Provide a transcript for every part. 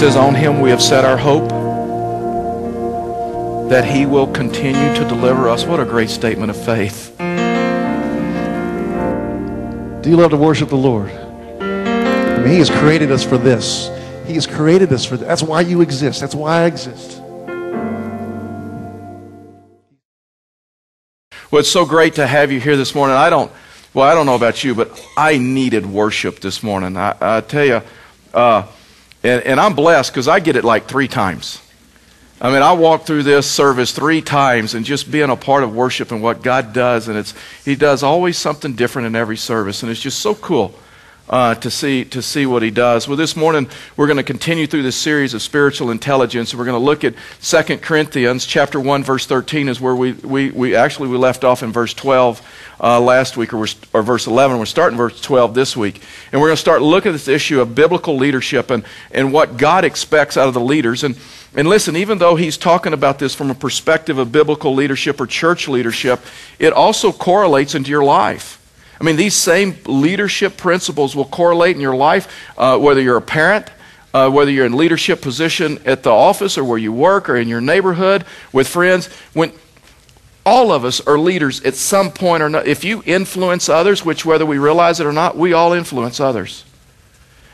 says, On him we have set our hope that he will continue to deliver us. What a great statement of faith. Do you love to worship the Lord? I mean, He has created us for this. He has created us for this. That's why you exist. That's why I exist. Well, it's so great to have you here this morning. I don't, well, I don't know about you, but I needed worship this morning. I, I tell you, uh, and, and I'm blessed because I get it like three times. I mean, I walked through this service three times and just being a part of worship and what God does, and it's He does always something different in every service, and it's just so cool uh, to see to see what He does. Well, this morning we're going to continue through this series of spiritual intelligence, and we're going to look at 2 Corinthians chapter one, verse 13, is where we we, we actually we left off in verse 12 uh, last week, or, or verse 11. We're starting verse 12 this week, and we're going to start looking at this issue of biblical leadership and and what God expects out of the leaders and. And listen, even though he's talking about this from a perspective of biblical leadership or church leadership, it also correlates into your life. I mean, these same leadership principles will correlate in your life, uh, whether you're a parent, uh, whether you're in leadership position at the office or where you work or in your neighborhood with friends. When all of us are leaders at some point or not, if you influence others, which whether we realize it or not, we all influence others.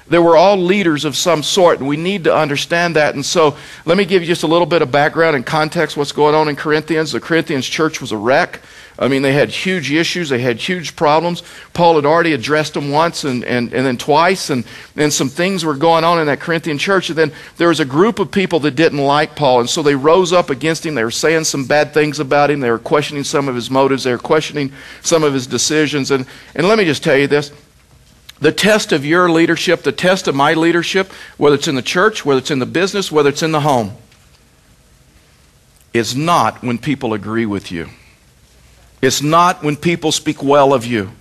They were all leaders of some sort, and we need to understand that. And so, let me give you just a little bit of background and context what's going on in Corinthians. The Corinthians church was a wreck. I mean, they had huge issues, they had huge problems. Paul had already addressed them once and, and, and then twice, and, and some things were going on in that Corinthian church. And then there was a group of people that didn't like Paul, and so they rose up against him. They were saying some bad things about him, they were questioning some of his motives, they were questioning some of his decisions. And, and let me just tell you this the test of your leadership, the test of my leadership, whether it's in the church, whether it's in the business, whether it's in the home, is not when people agree with you. It's not when people speak well of you.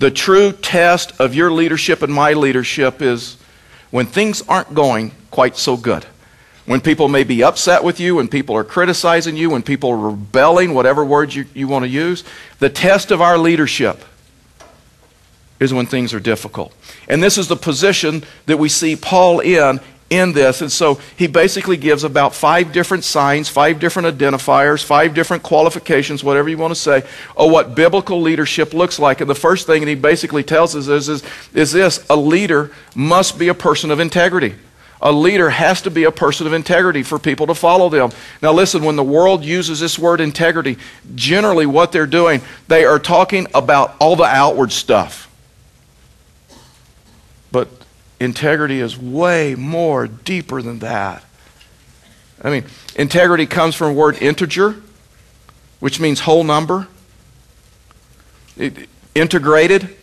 The true test of your leadership and my leadership is when things aren't going quite so good. When people may be upset with you, when people are criticizing you, when people are rebelling, whatever words you, you want to use. The test of our leadership is when things are difficult. And this is the position that we see Paul in in this. And so he basically gives about five different signs, five different identifiers, five different qualifications, whatever you want to say, of what biblical leadership looks like. And the first thing that he basically tells us is, is, is this a leader must be a person of integrity. A leader has to be a person of integrity for people to follow them. Now, listen, when the world uses this word integrity, generally what they're doing, they are talking about all the outward stuff integrity is way more deeper than that. I mean, integrity comes from the word integer, which means whole number. It, integrated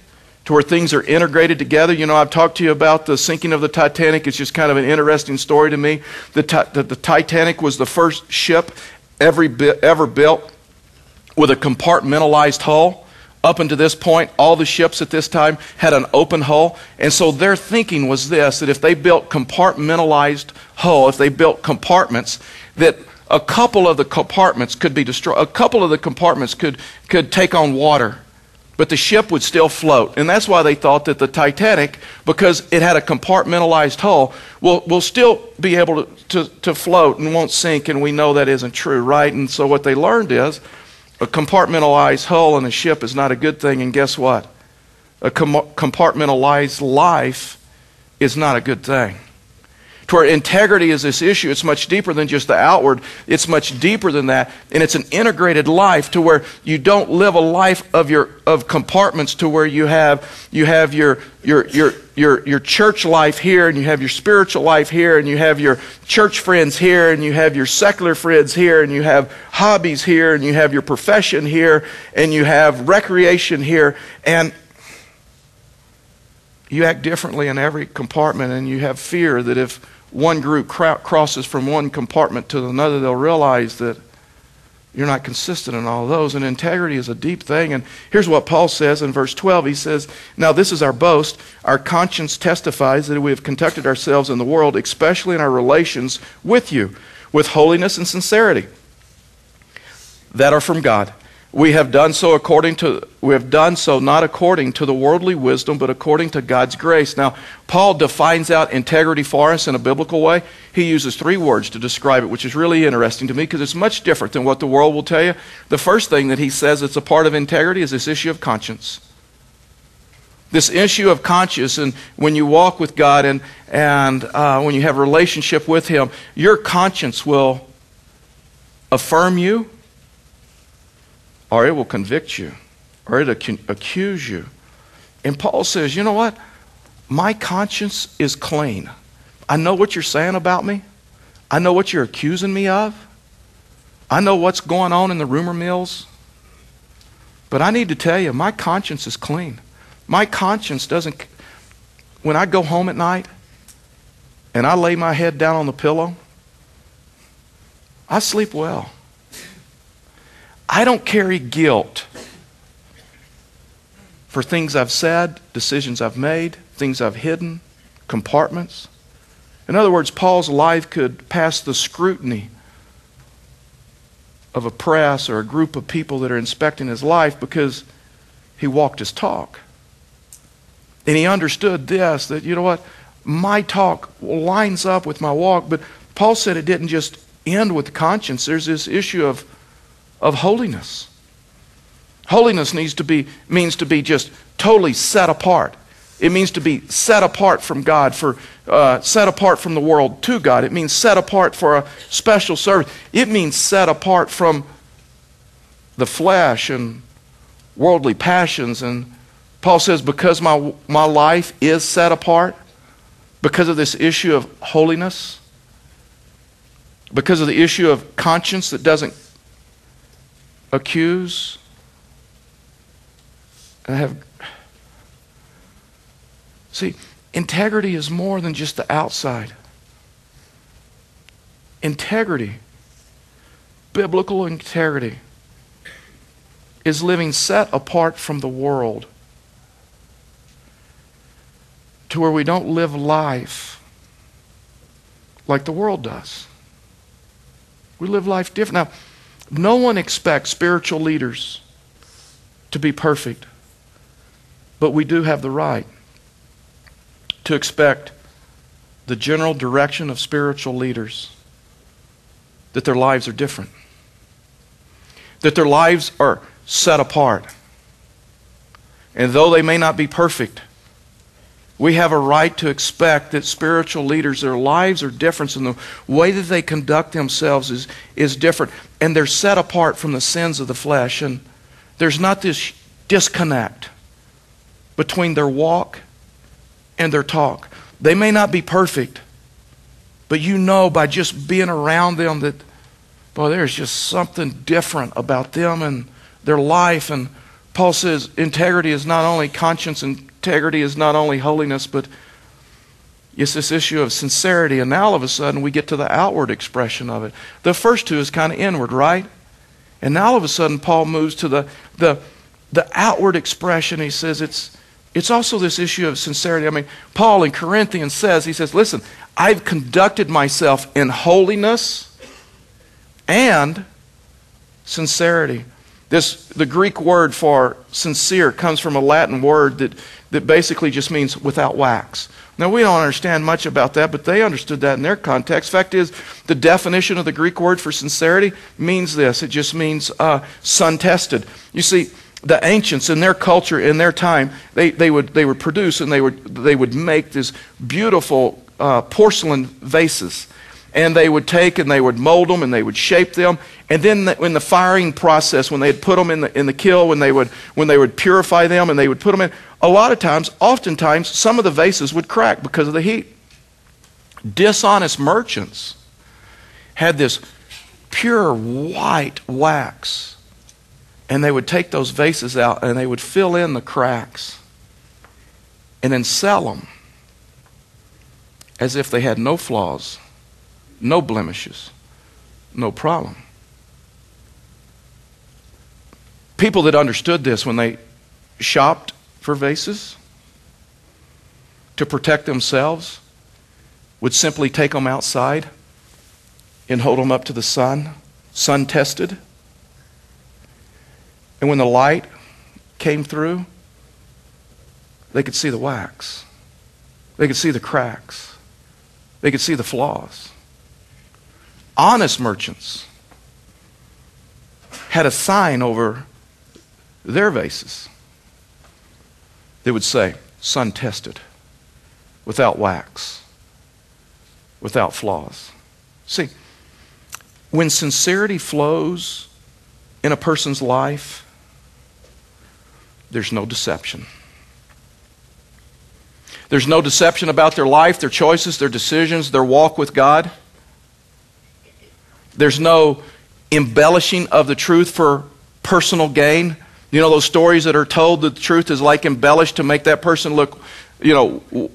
to where things are integrated together. You know, I've talked to you about the sinking of the Titanic. It's just kind of an interesting story to me. The, the, the Titanic was the first ship ever, ever built with a compartmentalized hull. Up until this point, all the ships at this time had an open hull. And so their thinking was this that if they built compartmentalized hull, if they built compartments, that a couple of the compartments could be destroyed. A couple of the compartments could, could take on water, but the ship would still float. And that's why they thought that the Titanic, because it had a compartmentalized hull, will, will still be able to, to, to float and won't sink. And we know that isn't true, right? And so what they learned is a compartmentalized hull in a ship is not a good thing, and guess what? A com- compartmentalized life is not a good thing. To where integrity is this issue, it's much deeper than just the outward. It's much deeper than that, and it's an integrated life to where you don't live a life of your of compartments to where you have you have your your your your, your church life here, and you have your spiritual life here, and you have your church friends here, and you have your secular friends here, and you have hobbies here, and you have your profession here, and you have recreation here, and you act differently in every compartment, and you have fear that if one group crosses from one compartment to another, they'll realize that you're not consistent in all those. And integrity is a deep thing. And here's what Paul says in verse 12. He says, Now this is our boast. Our conscience testifies that we have conducted ourselves in the world, especially in our relations with you, with holiness and sincerity that are from God. We have done so according to we have done so not according to the worldly wisdom, but according to God's grace. Now, Paul defines out integrity for us in a biblical way. He uses three words to describe it, which is really interesting to me because it's much different than what the world will tell you. The first thing that he says that's a part of integrity is this issue of conscience. This issue of conscience, and when you walk with God and, and uh, when you have a relationship with Him, your conscience will affirm you or it will convict you, or it'll accuse you. And Paul says, you know what? My conscience is clean. I know what you're saying about me. I know what you're accusing me of. I know what's going on in the rumor mills. But I need to tell you, my conscience is clean. My conscience doesn't. When I go home at night and I lay my head down on the pillow, I sleep well. I don't carry guilt for things I've said, decisions I've made, things I've hidden, compartments. In other words, Paul's life could pass the scrutiny of a press or a group of people that are inspecting his life because he walked his talk. And he understood this that, you know what, my talk lines up with my walk. But Paul said it didn't just end with conscience, there's this issue of of holiness. Holiness needs to be, means to be just totally set apart. It means to be set apart from God, for uh, set apart from the world to God. It means set apart for a special service. It means set apart from the flesh and worldly passions. And Paul says, because my, my life is set apart, because of this issue of holiness, because of the issue of conscience that doesn't accuse. And have. See, integrity is more than just the outside. Integrity, biblical integrity, is living set apart from the world to where we don't live life like the world does. We live life different. Now, no one expects spiritual leaders to be perfect, but we do have the right to expect the general direction of spiritual leaders that their lives are different, that their lives are set apart. And though they may not be perfect, we have a right to expect that spiritual leaders, their lives are different, and the way that they conduct themselves is, is different. And they're set apart from the sins of the flesh. And there's not this disconnect between their walk and their talk. They may not be perfect, but you know by just being around them that, boy, there's just something different about them and their life. And Paul says integrity is not only conscience and integrity is not only holiness, but it's this issue of sincerity. And now all of a sudden we get to the outward expression of it. The first two is kind of inward, right? And now all of a sudden Paul moves to the, the, the outward expression. He says it's, it's also this issue of sincerity. I mean, Paul in Corinthians says, he says, listen, I've conducted myself in holiness and sincerity. This, the Greek word for sincere comes from a Latin word that that basically just means without wax. Now, we don't understand much about that, but they understood that in their context. Fact is, the definition of the Greek word for sincerity means this it just means uh, sun tested. You see, the ancients in their culture, in their time, they, they, would, they would produce and they would, they would make these beautiful uh, porcelain vases and they would take and they would mold them and they would shape them. And then the, in the firing process when they had put them in the, in the kiln when they would when they would purify them and they would put them in a lot of times oftentimes some of the vases would crack because of the heat. Dishonest merchants had this pure white wax and they would take those vases out and they would fill in the cracks and then sell them as if they had no flaws no blemishes, no problem. People that understood this when they shopped for vases to protect themselves would simply take them outside and hold them up to the sun, sun tested. And when the light came through, they could see the wax. They could see the cracks. They could see the flaws. Honest merchants had a sign over their vases that would say, Sun tested, without wax, without flaws. See, when sincerity flows in a person's life, there's no deception. There's no deception about their life, their choices, their decisions, their walk with God. There's no embellishing of the truth for personal gain. You know those stories that are told the truth is like embellished to make that person look, you know,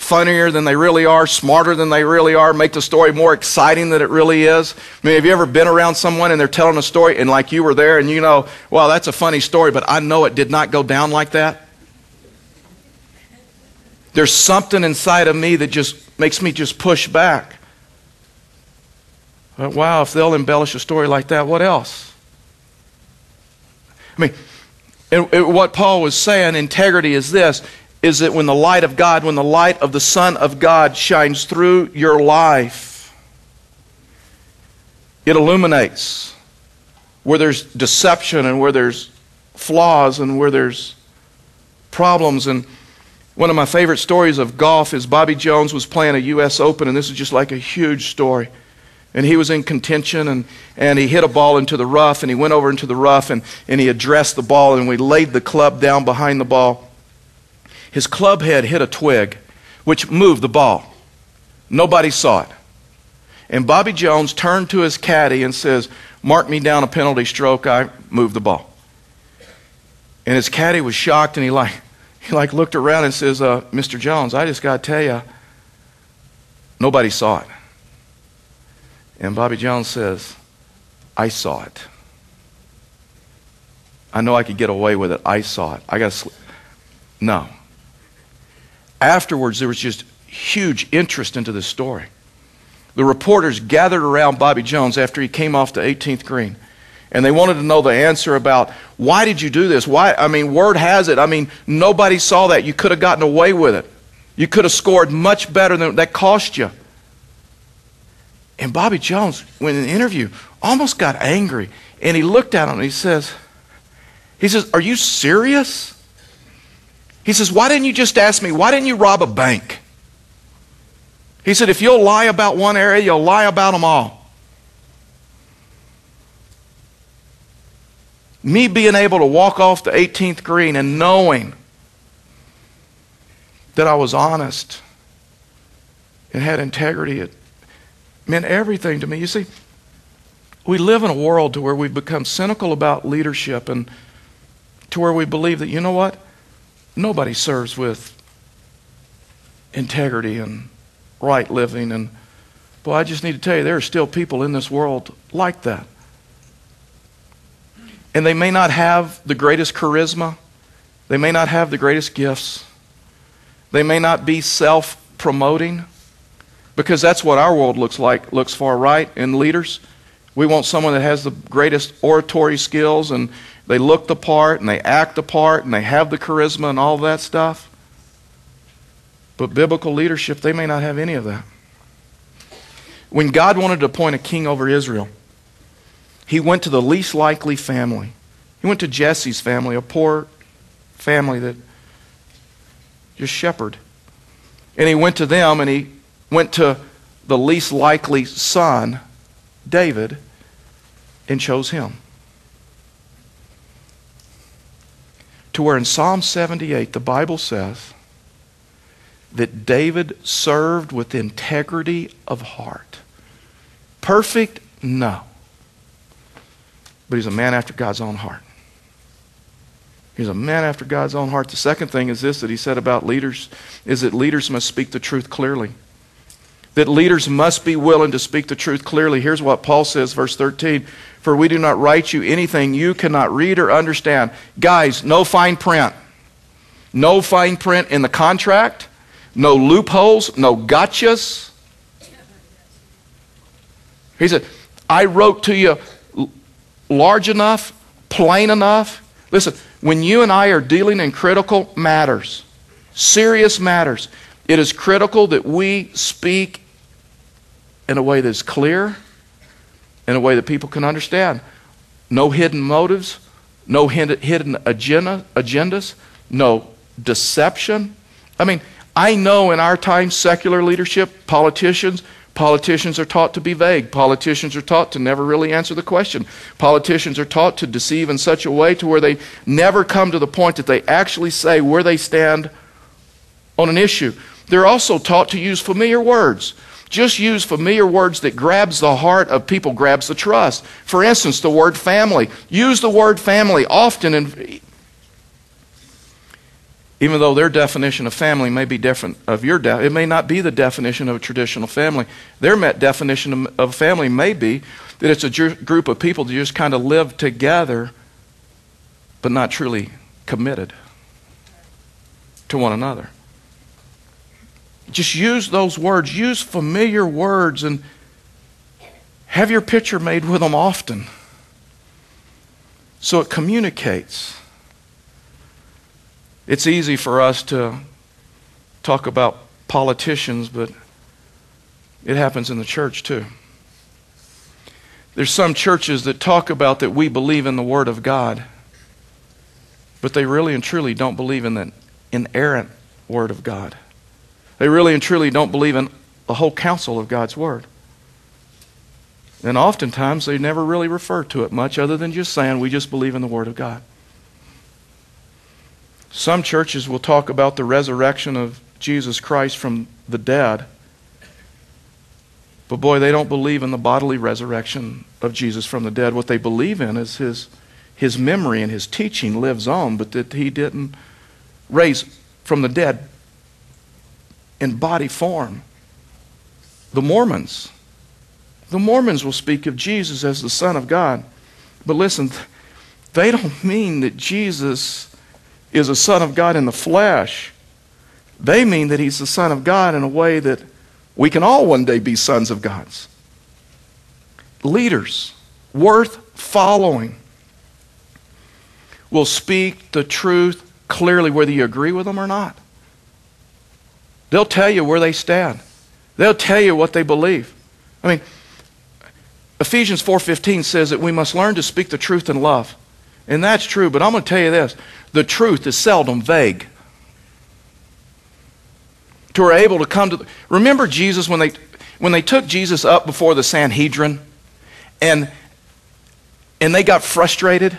funnier than they really are, smarter than they really are, make the story more exciting than it really is. I mean, have you ever been around someone and they're telling a story and like you were there and you know, well, that's a funny story, but I know it did not go down like that? There's something inside of me that just makes me just push back. But wow, if they'll embellish a story like that, what else? I mean, and, and what Paul was saying, integrity is this is that when the light of God, when the light of the Son of God shines through your life, it illuminates where there's deception and where there's flaws and where there's problems. And one of my favorite stories of golf is Bobby Jones was playing a U.S. Open, and this is just like a huge story. And he was in contention, and, and he hit a ball into the rough, and he went over into the rough, and, and he addressed the ball, and we laid the club down behind the ball his club head hit a twig, which moved the ball. Nobody saw it. And Bobby Jones turned to his caddy and says, Mark me down a penalty stroke. I moved the ball. And his caddy was shocked and he like, he like looked around and says, uh, Mr. Jones, I just got to tell you, nobody saw it. And Bobby Jones says, I saw it. I know I could get away with it. I saw it. I got to sleep. No afterwards, there was just huge interest into this story. The reporters gathered around Bobby Jones after he came off the 18th green. And they wanted to know the answer about why did you do this? Why? I mean, word has it. I mean, nobody saw that. You could have gotten away with it. You could have scored much better than that cost you. And Bobby Jones, when in the interview, almost got angry. And he looked at him and he says, he says, Are you serious? He says, Why didn't you just ask me? Why didn't you rob a bank? He said, If you'll lie about one area, you'll lie about them all. Me being able to walk off the 18th green and knowing that I was honest and had integrity, it meant everything to me. You see, we live in a world to where we've become cynical about leadership and to where we believe that, you know what? Nobody serves with integrity and right living. And, boy, I just need to tell you, there are still people in this world like that. And they may not have the greatest charisma, they may not have the greatest gifts, they may not be self promoting, because that's what our world looks like, looks for, right? In leaders. We want someone that has the greatest oratory skills and they look the part and they act the part and they have the charisma and all that stuff. But biblical leadership, they may not have any of that. When God wanted to appoint a king over Israel, he went to the least likely family. He went to Jesse's family, a poor family that just shepherd. And he went to them and he went to the least likely son, David, and chose him. to where in Psalm 78 the Bible says that David served with integrity of heart. Perfect? No. But he's a man after God's own heart. He's a man after God's own heart. The second thing is this that he said about leaders is that leaders must speak the truth clearly. That leaders must be willing to speak the truth clearly. Here's what Paul says, verse 13 for we do not write you anything you cannot read or understand. Guys, no fine print. No fine print in the contract. No loopholes. No gotchas. He said, I wrote to you large enough plain enough. Listen, when you and I are dealing in critical matters, serious matters, it is critical that we speak in a way that's clear, in a way that people can understand. No hidden motives, no hidden agenda, agendas, no deception. I mean, I know in our time, secular leadership, politicians, Politicians are taught to be vague. Politicians are taught to never really answer the question. Politicians are taught to deceive in such a way to where they never come to the point that they actually say where they stand on an issue. They're also taught to use familiar words. Just use familiar words that grabs the heart of people, grabs the trust. For instance, the word family. Use the word family often in even though their definition of family may be different of your de- it may not be the definition of a traditional family their definition of family may be that it's a ju- group of people that just kind of live together but not truly committed to one another just use those words use familiar words and have your picture made with them often so it communicates it's easy for us to talk about politicians, but it happens in the church too. There's some churches that talk about that we believe in the Word of God, but they really and truly don't believe in the inerrant Word of God. They really and truly don't believe in the whole counsel of God's Word. And oftentimes they never really refer to it much other than just saying, we just believe in the Word of God. Some churches will talk about the resurrection of Jesus Christ from the dead. But boy, they don't believe in the bodily resurrection of Jesus from the dead. What they believe in is his, his memory and his teaching lives on, but that he didn't raise from the dead in body form. The Mormons. The Mormons will speak of Jesus as the Son of God. But listen, they don't mean that Jesus is a son of God in the flesh, they mean that he's the son of God in a way that we can all one day be sons of God's. Leaders worth following will speak the truth clearly, whether you agree with them or not. They'll tell you where they stand. They'll tell you what they believe. I mean, Ephesians 4:15 says that we must learn to speak the truth in love. And that's true, but I'm going to tell you this the truth is seldom vague. To are able to come to. The, remember Jesus when they, when they took Jesus up before the Sanhedrin and, and they got frustrated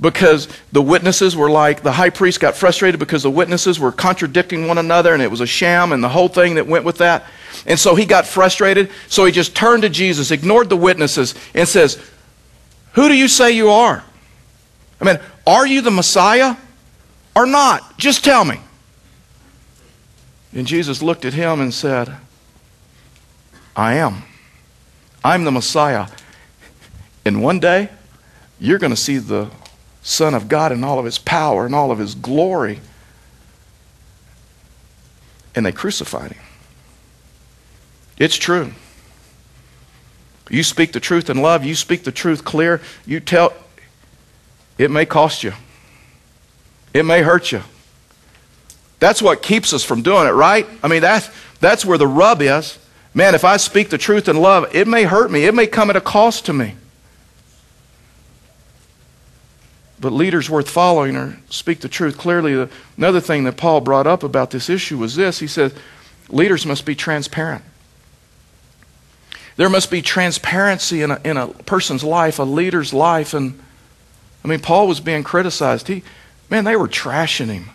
because the witnesses were like, the high priest got frustrated because the witnesses were contradicting one another and it was a sham and the whole thing that went with that. And so he got frustrated. So he just turned to Jesus, ignored the witnesses, and says, Who do you say you are? I mean, are you the Messiah or not? Just tell me. And Jesus looked at him and said, I am. I'm the Messiah. And one day, you're going to see the Son of God in all of his power and all of his glory. And they crucified him. It's true. You speak the truth in love, you speak the truth clear, you tell it may cost you, it may hurt you. That's what keeps us from doing it, right? I mean, that's, that's where the rub is. Man, if I speak the truth in love, it may hurt me, it may come at a cost to me. But leaders worth following or speak the truth clearly. Another thing that Paul brought up about this issue was this he said, leaders must be transparent. There must be transparency in a, in a person's life, a leader's life, and I mean, Paul was being criticized. He, man, they were trashing him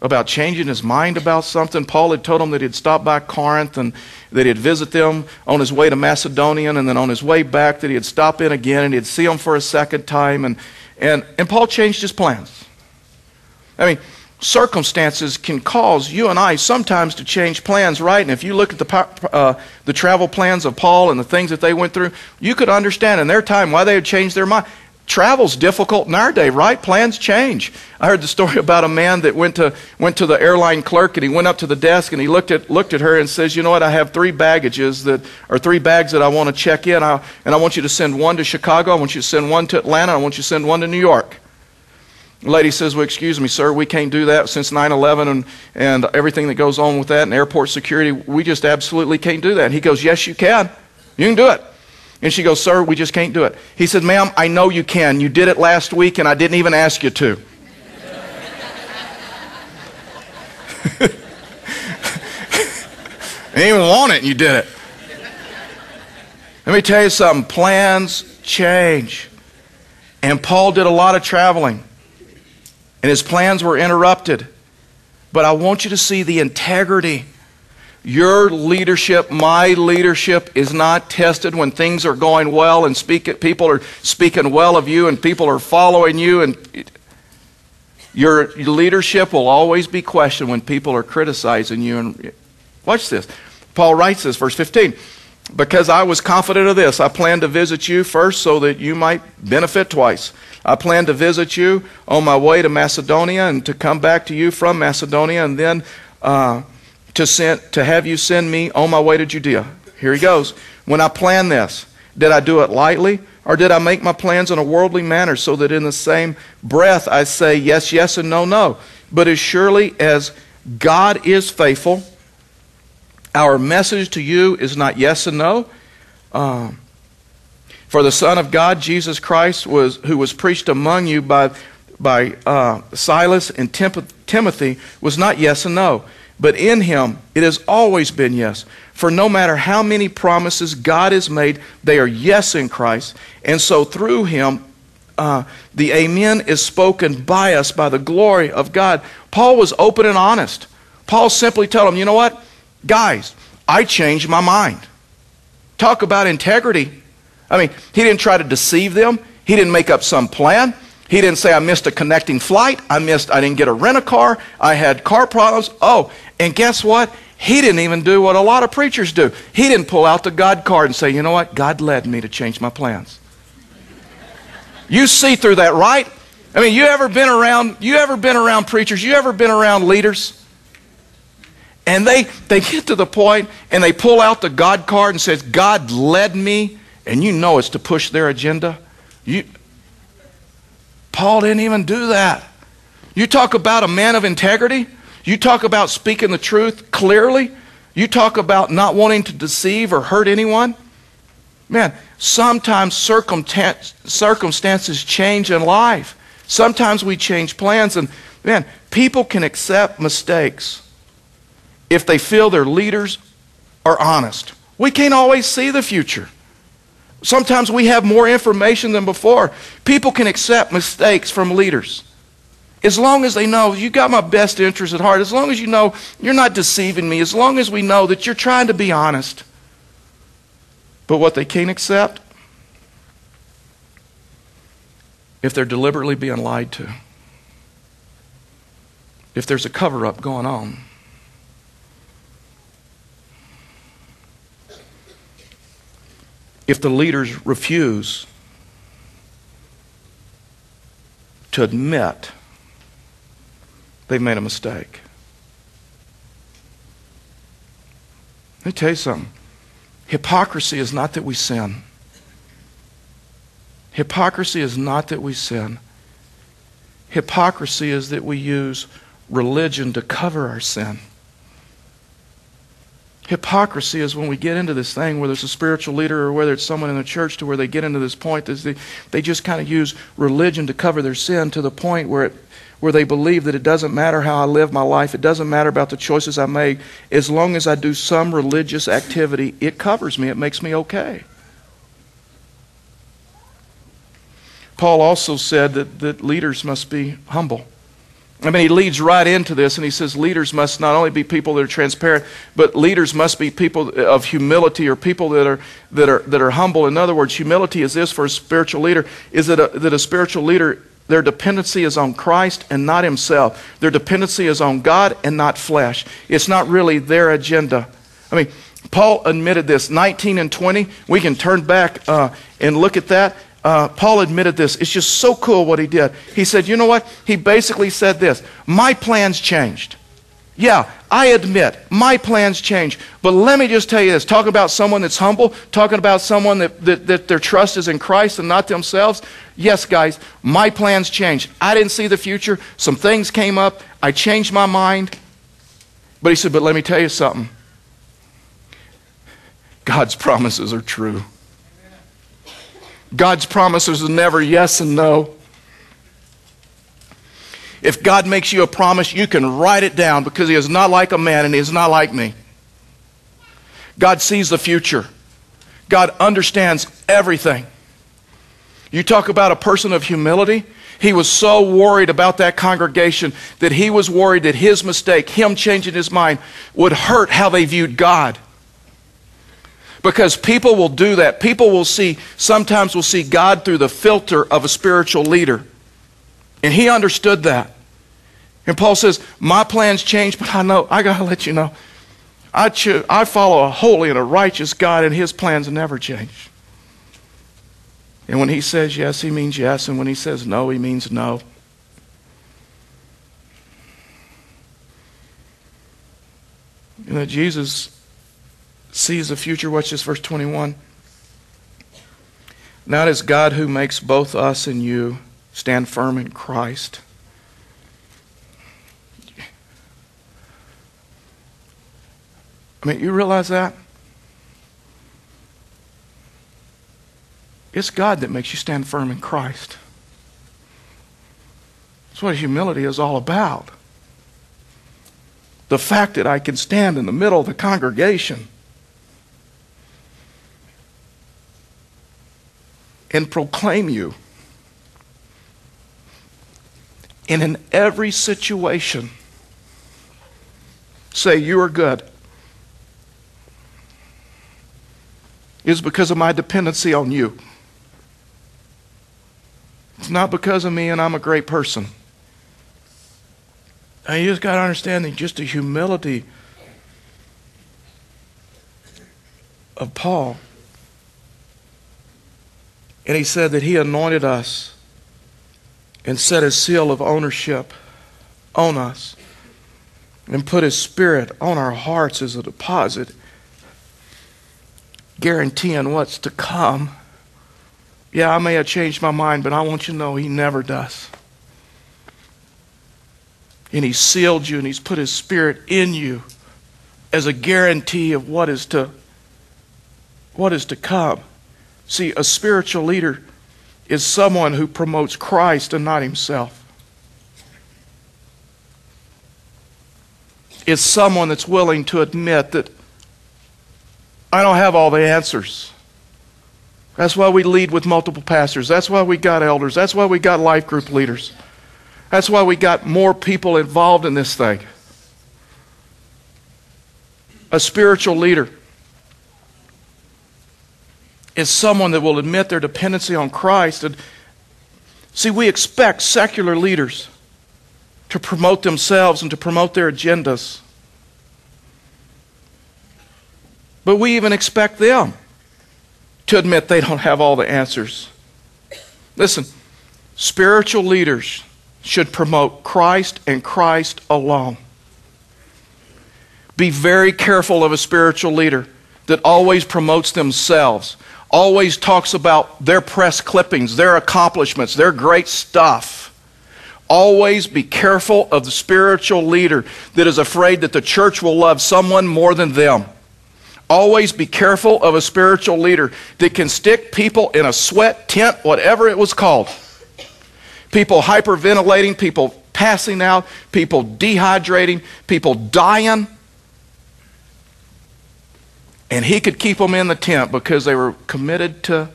about changing his mind about something. Paul had told him that he'd stop by Corinth and that he'd visit them on his way to Macedonia, and then on his way back that he'd stop in again and he'd see them for a second time. And, and, and Paul changed his plans. I mean, circumstances can cause you and I sometimes to change plans, right? And if you look at the, uh, the travel plans of Paul and the things that they went through, you could understand in their time why they had changed their mind. Travel's difficult in our day, right? Plans change. I heard the story about a man that went to went to the airline clerk and he went up to the desk and he looked at looked at her and says, "You know what? I have three baggages that or three bags that I want to check in, I, and I want you to send one to Chicago, I want you to send one to Atlanta, I want you to send one to New York." The lady says, Well, excuse me, sir, we can't do that since 9 11 and, and everything that goes on with that and airport security. We just absolutely can't do that. And he goes, Yes, you can. You can do it. And she goes, Sir, we just can't do it. He said, Ma'am, I know you can. You did it last week and I didn't even ask you to. I didn't even want it and you did it. Let me tell you something plans change. And Paul did a lot of traveling and his plans were interrupted. But I want you to see the integrity. Your leadership, my leadership, is not tested when things are going well and speak, people are speaking well of you and people are following you. And your leadership will always be questioned when people are criticizing you. And watch this. Paul writes this, verse 15. Because I was confident of this, I planned to visit you first so that you might benefit twice. I planned to visit you on my way to Macedonia and to come back to you from Macedonia and then uh, to, send, to have you send me on my way to Judea. Here he goes. When I planned this, did I do it lightly or did I make my plans in a worldly manner so that in the same breath I say yes, yes, and no, no? But as surely as God is faithful, our message to you is not yes and no. Um, for the Son of God, Jesus Christ, was, who was preached among you by, by uh, Silas and Timothy, was not yes and no. But in him, it has always been yes. For no matter how many promises God has made, they are yes in Christ. And so through him, uh, the amen is spoken by us by the glory of God. Paul was open and honest. Paul simply told him, you know what? Guys, I changed my mind. Talk about integrity. I mean, he didn't try to deceive them. He didn't make up some plan. He didn't say, I missed a connecting flight. I missed, I didn't get a rent a car. I had car problems. Oh, and guess what? He didn't even do what a lot of preachers do. He didn't pull out the God card and say, you know what? God led me to change my plans. You see through that, right? I mean, you ever been around, you ever been around preachers? You ever been around leaders? And they, they get to the point and they pull out the God card and says, God led me and you know it's to push their agenda. You, Paul didn't even do that. You talk about a man of integrity. You talk about speaking the truth clearly. You talk about not wanting to deceive or hurt anyone. Man, sometimes circumstances change in life. Sometimes we change plans, and man, people can accept mistakes if they feel their leaders are honest. We can't always see the future. Sometimes we have more information than before. People can accept mistakes from leaders. As long as they know you got my best interest at heart, as long as you know you're not deceiving me, as long as we know that you're trying to be honest. But what they can't accept, if they're deliberately being lied to, if there's a cover up going on. If the leaders refuse to admit they've made a mistake. Let me tell you something. Hypocrisy is not that we sin. Hypocrisy is not that we sin. Hypocrisy is that we use religion to cover our sin. Hypocrisy is when we get into this thing, whether it's a spiritual leader or whether it's someone in the church, to where they get into this point that they, they just kind of use religion to cover their sin to the point where, it, where they believe that it doesn't matter how I live my life, it doesn't matter about the choices I make. As long as I do some religious activity, it covers me, it makes me okay. Paul also said that, that leaders must be humble. I mean, he leads right into this and he says leaders must not only be people that are transparent, but leaders must be people of humility or people that are, that are, that are humble. In other words, humility is this for a spiritual leader is that a, that a spiritual leader, their dependency is on Christ and not himself. Their dependency is on God and not flesh. It's not really their agenda. I mean, Paul admitted this. 19 and 20, we can turn back uh, and look at that. Uh, Paul admitted this. It's just so cool what he did. He said, You know what? He basically said this My plans changed. Yeah, I admit, my plans change. But let me just tell you this talking about someone that's humble, talking about someone that, that, that, their trust is in Christ and not themselves. Yes, guys, my plans changed. I didn't see the future. Some things came up. I changed my mind. But he said, But let me tell you something God's promises are true. God's promises are never yes and no. If God makes you a promise, you can write it down because He is not like a man and He is not like me. God sees the future, God understands everything. You talk about a person of humility. He was so worried about that congregation that he was worried that his mistake, him changing his mind, would hurt how they viewed God. Because people will do that. People will see, sometimes will see God through the filter of a spiritual leader. And he understood that. And Paul says, My plans change, but I know, I got to let you know, I, cho- I follow a holy and a righteous God, and his plans never change. And when he says yes, he means yes. And when he says no, he means no. You know, Jesus sees the future. Watch this, verse 21. Now it is God who makes both us and you stand firm in Christ. I mean, you realize that? It's God that makes you stand firm in Christ. That's what humility is all about. The fact that I can stand in the middle of the congregation and proclaim you. And in every situation, say, You are good. Is because of my dependency on you. It's not because of me and I'm a great person. And you just got to understand that just the humility of Paul and he said that he anointed us and set his seal of ownership on us and put his spirit on our hearts as a deposit, guaranteeing what's to come. Yeah, I may have changed my mind, but I want you to know he never does. And he sealed you and he's put his spirit in you as a guarantee of what is to what is to come. See, a spiritual leader is someone who promotes Christ and not himself. It's someone that's willing to admit that I don't have all the answers. That's why we lead with multiple pastors. That's why we got elders. That's why we got life group leaders. That's why we got more people involved in this thing. A spiritual leader is someone that will admit their dependency on Christ. And see, we expect secular leaders to promote themselves and to promote their agendas. But we even expect them to admit they don't have all the answers. Listen, spiritual leaders should promote Christ and Christ alone. Be very careful of a spiritual leader that always promotes themselves always talks about their press clippings, their accomplishments, their great stuff. Always be careful of the spiritual leader that is afraid that the church will love someone more than them. Always be careful of a spiritual leader that can stick people in a sweat tent, whatever it was called. People hyperventilating, people passing out, people dehydrating, people dying and he could keep them in the tent because they were committed to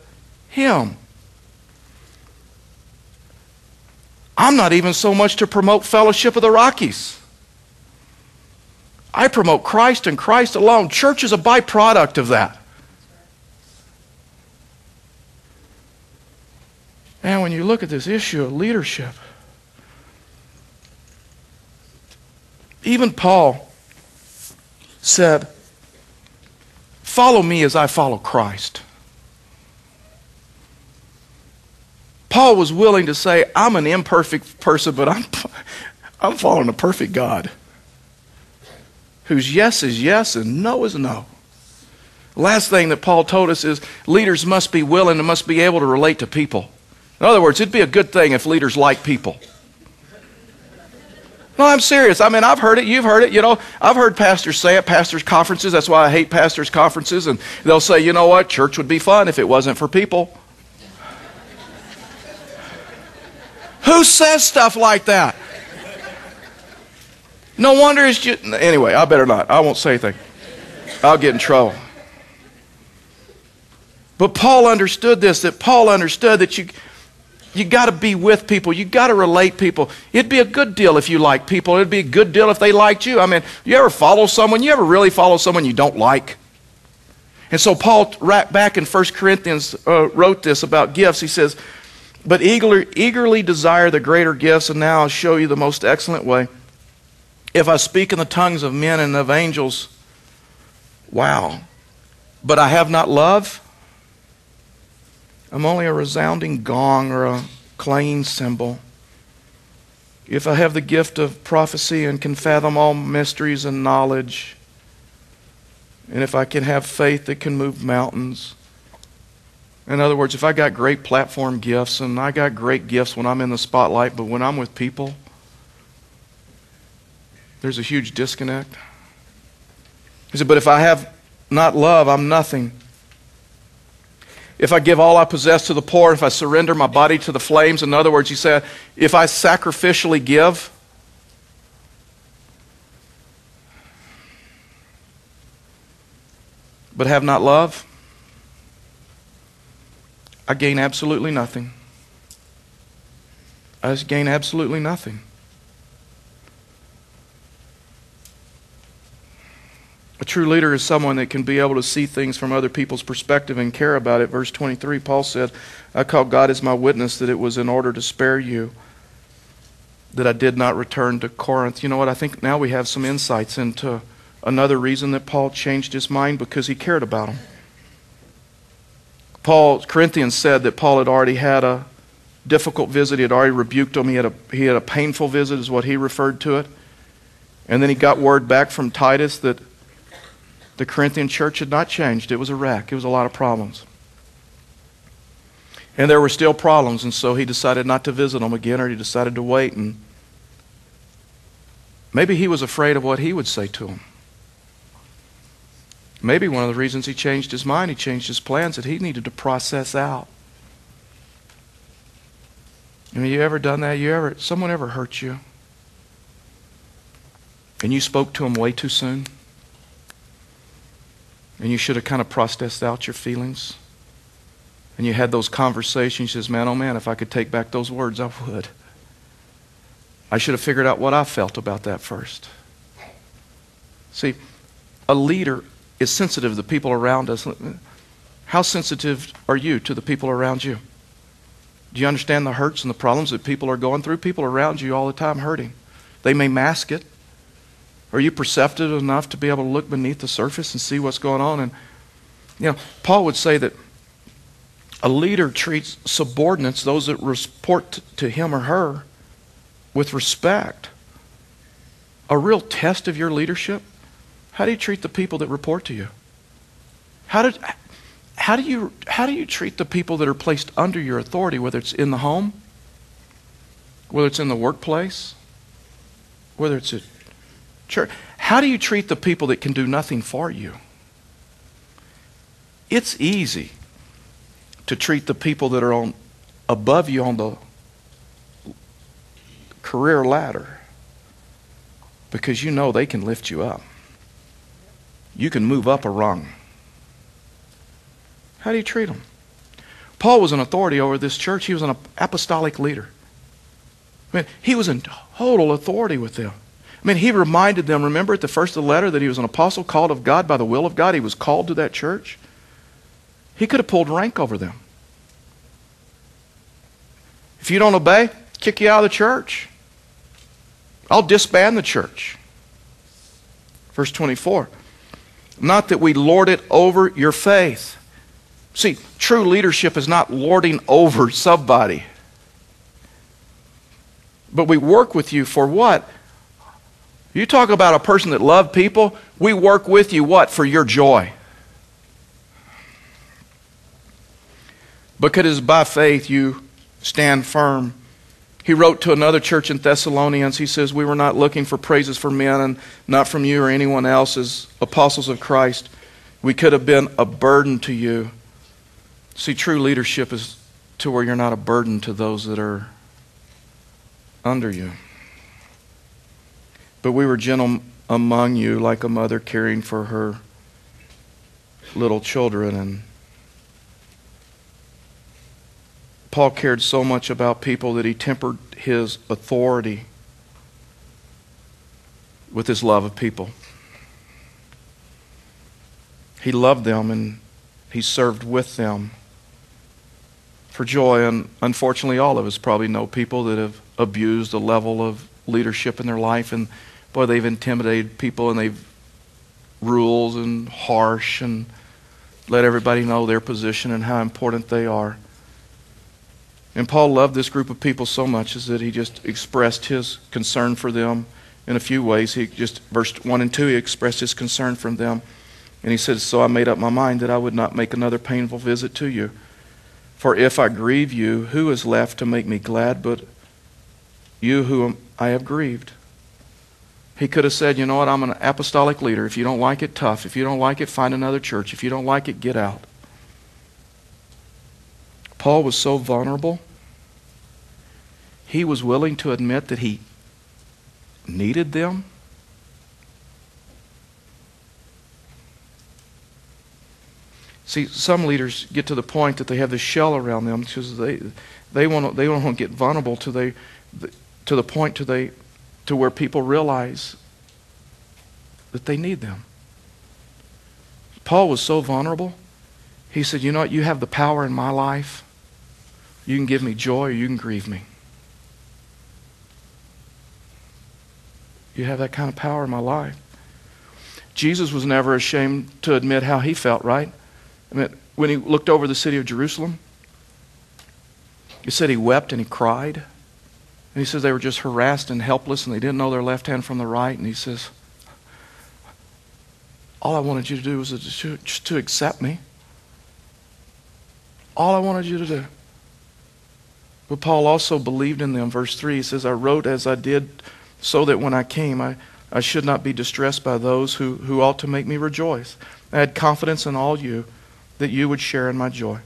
him. I'm not even so much to promote fellowship of the Rockies. I promote Christ and Christ alone. Church is a byproduct of that. And when you look at this issue of leadership, even Paul said, Follow me as I follow Christ. Paul was willing to say, I'm an imperfect person, but I'm, I'm following a perfect God whose yes is yes and no is no. Last thing that Paul told us is leaders must be willing and must be able to relate to people. In other words, it'd be a good thing if leaders like people. No, I'm serious. I mean, I've heard it. You've heard it. You know, I've heard pastors say at pastors' conferences. That's why I hate pastors' conferences. And they'll say, you know what? Church would be fun if it wasn't for people. Who says stuff like that? No wonder it's just. Anyway, I better not. I won't say anything. I'll get in trouble. But Paul understood this, that Paul understood that you, you got to be with people. You got to relate people. It'd be a good deal if you like people. It'd be a good deal if they liked you. I mean, you ever follow someone? You ever really follow someone you don't like? And so Paul, right back in 1 Corinthians, uh, wrote this about gifts. He says, But eagerly, eagerly desire the greater gifts, and now I'll show you the most excellent way. If I speak in the tongues of men and of angels, wow. But I have not love, I'm only a resounding gong or a clanging cymbal. If I have the gift of prophecy and can fathom all mysteries and knowledge, and if I can have faith that can move mountains, in other words, if I got great platform gifts and I got great gifts when I'm in the spotlight, but when I'm with people, there's a huge disconnect. He said, But if I have not love, I'm nothing. If I give all I possess to the poor, if I surrender my body to the flames, in other words, he said, if I sacrificially give, but have not love, I gain absolutely nothing. I just gain absolutely nothing. A true leader is someone that can be able to see things from other people's perspective and care about it. Verse 23, Paul said, I call God as my witness that it was in order to spare you that I did not return to Corinth. You know what? I think now we have some insights into another reason that Paul changed his mind because he cared about them. Paul, Corinthians said that Paul had already had a difficult visit. He had already rebuked him. He had a, he had a painful visit, is what he referred to it. And then he got word back from Titus that the Corinthian church had not changed. It was a wreck, it was a lot of problems. And there were still problems, and so he decided not to visit them again, or he decided to wait. And maybe he was afraid of what he would say to them. Maybe one of the reasons he changed his mind, he changed his plans, that he needed to process out. I mean, you ever done that? You ever someone ever hurt you? And you spoke to him way too soon? And you should have kind of processed out your feelings. And you had those conversations. You says, man, oh man, if I could take back those words, I would. I should have figured out what I felt about that first. See, a leader is sensitive to the people around us. How sensitive are you to the people around you? Do you understand the hurts and the problems that people are going through? People around you all the time hurting. They may mask it. Are you perceptive enough to be able to look beneath the surface and see what's going on? And, you know, Paul would say that a leader treats subordinates, those that report to him or her, with respect. A real test of your leadership. How do you treat the people that report to you? How, did, how, do you, how do you treat the people that are placed under your authority, whether it's in the home, whether it's in the workplace, whether it's at Church, how do you treat the people that can do nothing for you? It's easy to treat the people that are on above you on the career ladder because you know they can lift you up. You can move up a rung. How do you treat them? Paul was an authority over this church. He was an apostolic leader. I mean, he was in total authority with them. I mean, he reminded them, remember at the first of the letter, that he was an apostle called of God by the will of God. He was called to that church. He could have pulled rank over them. If you don't obey, kick you out of the church. I'll disband the church. Verse 24. Not that we lord it over your faith. See, true leadership is not lording over somebody. But we work with you for what? You talk about a person that loved people, we work with you what? For your joy. Because by faith you stand firm. He wrote to another church in Thessalonians. He says, We were not looking for praises from men and not from you or anyone else as apostles of Christ. We could have been a burden to you. See, true leadership is to where you're not a burden to those that are under you. But we were gentle among you, like a mother caring for her little children. And Paul cared so much about people that he tempered his authority with his love of people. He loved them and he served with them for joy. And unfortunately, all of us probably know people that have abused the level of leadership in their life. And boy, they've intimidated people and they've rules and harsh and let everybody know their position and how important they are. And Paul loved this group of people so much is that he just expressed his concern for them in a few ways. He just, verse 1 and 2, he expressed his concern for them. And he said, So I made up my mind that I would not make another painful visit to you. For if I grieve you, who is left to make me glad but you whom I have grieved? He could have said, You know what? I'm an apostolic leader. If you don't like it, tough. If you don't like it, find another church. If you don't like it, get out. Paul was so vulnerable. He was willing to admit that he needed them. See, some leaders get to the point that they have this shell around them because they they want to, they want to get vulnerable to they to the point to they to where people realize that they need them. Paul was so vulnerable. He said, "You know what? You have the power in my life. You can give me joy or you can grieve me. You have that kind of power in my life." Jesus was never ashamed to admit how he felt, right? I mean, when he looked over the city of Jerusalem, he said he wept and he cried. And he says they were just harassed and helpless and they didn't know their left hand from the right. And he says, All I wanted you to do was to, just to accept me. All I wanted you to do. But Paul also believed in them. Verse 3 he says, I wrote as I did so that when I came, I, I should not be distressed by those who, who ought to make me rejoice. I had confidence in all you that you would share in my joy.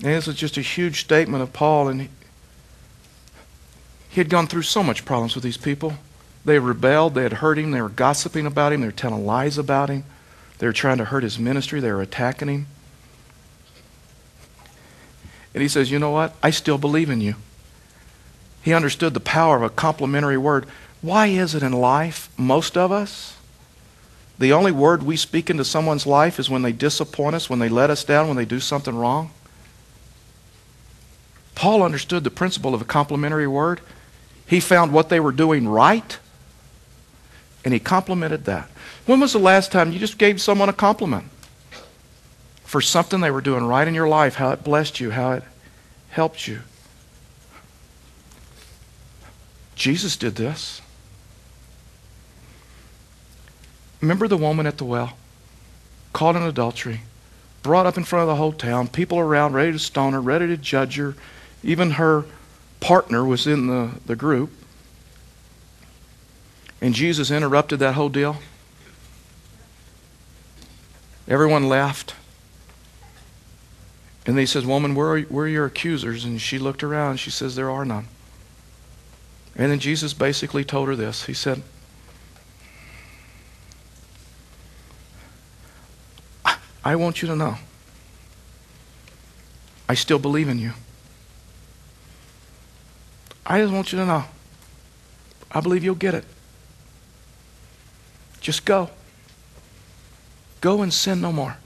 And this is just a huge statement of Paul, and he, had gone through so much problems with these people. They rebelled, they had hurt him, they were gossiping about him, they were telling lies about him, they were trying to hurt his ministry, they were attacking him. And he says, You know what? I still believe in you. He understood the power of a complimentary word. Why is it in life, most of us, the only word we speak into someone's life is when they disappoint us, when they let us down, when they do something wrong. Paul understood the principle of a complimentary word. He found what they were doing right, and he complimented that. When was the last time you just gave someone a compliment for something they were doing right in your life, how it blessed you, how it helped you? Jesus did this. Remember the woman at the well? Caught in adultery, brought up in front of the whole town, people around ready to stone her, ready to judge her. Even her partner was in the, the group. And Jesus interrupted that whole deal. Everyone left. And he says, Woman, where are, where are your accusers? And she looked around and she says, There are none. And then Jesus basically told her this. He said, I want you to know I still believe in you. I just want you to know I believe you'll get it. Just go. Go and sin no more.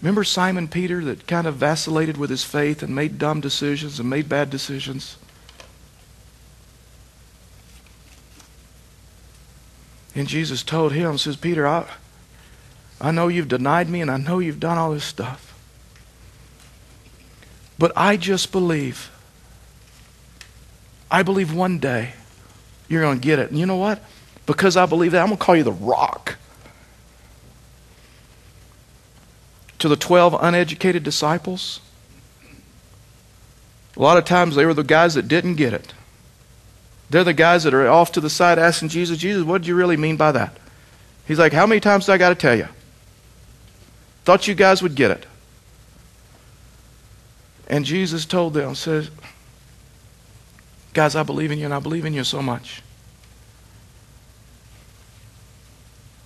Remember Simon Peter that kind of vacillated with his faith and made dumb decisions and made bad decisions? And Jesus told him, says, Peter, I, I know you've denied me and I know you've done all this stuff. But I just believe I believe one day you're going to get it. And you know what? Because I believe that, I'm going to call you the rock. To the 12 uneducated disciples, a lot of times they were the guys that didn't get it. They're the guys that are off to the side asking Jesus, Jesus, what do you really mean by that? He's like, How many times do I got to tell you? Thought you guys would get it. And Jesus told them, says, Guys, I believe in you and I believe in you so much.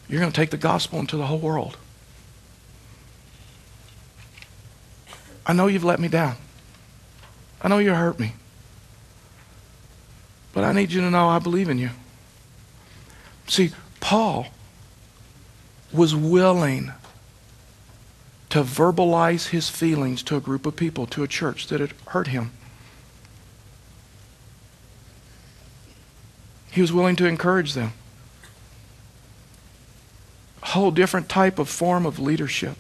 You're going to take the gospel into the whole world. I know you've let me down. I know you hurt me. But I need you to know I believe in you. See, Paul was willing to verbalize his feelings to a group of people, to a church that had hurt him. He was willing to encourage them. A whole different type of form of leadership.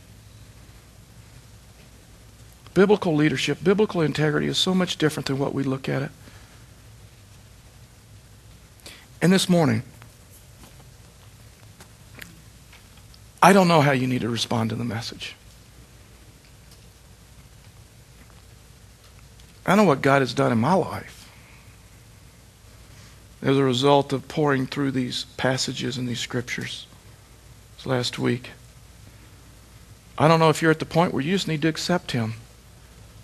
Biblical leadership, biblical integrity is so much different than what we look at it. And this morning, I don't know how you need to respond to the message. I know what God has done in my life as a result of pouring through these passages and these scriptures this last week. I don't know if you're at the point where you just need to accept Him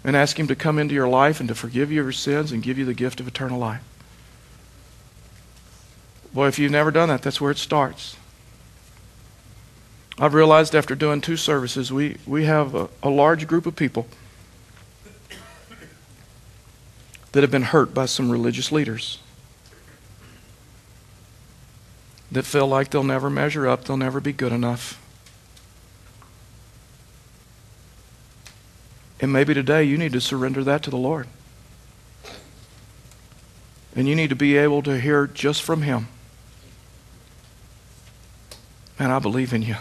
and ask Him to come into your life and to forgive you your sins and give you the gift of eternal life. Boy, if you've never done that, that's where it starts. I've realized after doing two services, we, we have a, a large group of people that have been hurt by some religious leaders that feel like they'll never measure up, they'll never be good enough. And maybe today you need to surrender that to the Lord. And you need to be able to hear just from Him. Man, I believe in you.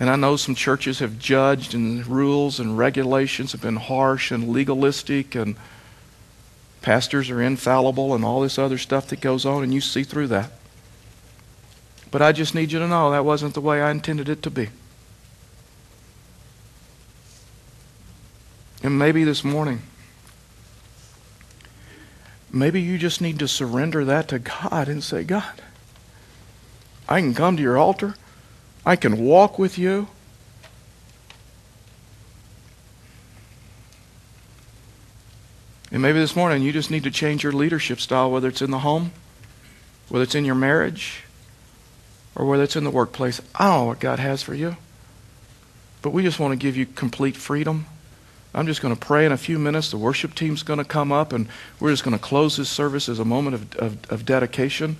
And I know some churches have judged, and rules and regulations have been harsh and legalistic, and pastors are infallible, and all this other stuff that goes on, and you see through that. But I just need you to know that wasn't the way I intended it to be. And maybe this morning, maybe you just need to surrender that to God and say, God, I can come to your altar. I can walk with you. And maybe this morning you just need to change your leadership style, whether it's in the home, whether it's in your marriage, or whether it's in the workplace. I don't know what God has for you. But we just want to give you complete freedom. I'm just going to pray in a few minutes. The worship team's going to come up, and we're just going to close this service as a moment of, of, of dedication.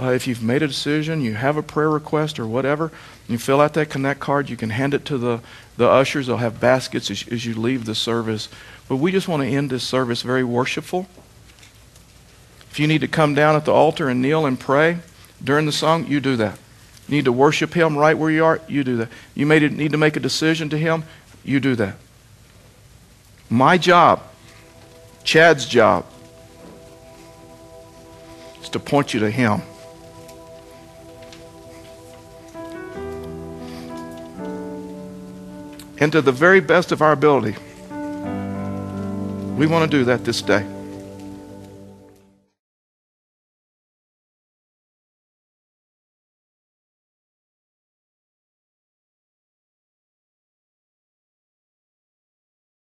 Uh, if you've made a decision, you have a prayer request or whatever, you fill out that connect card. You can hand it to the, the ushers. They'll have baskets as, as you leave the service. But we just want to end this service very worshipful. If you need to come down at the altar and kneel and pray during the song, you do that. You need to worship Him right where you are, you do that. You may need to make a decision to Him, you do that. My job, Chad's job, is to point you to Him. And to the very best of our ability. We want to do that this day.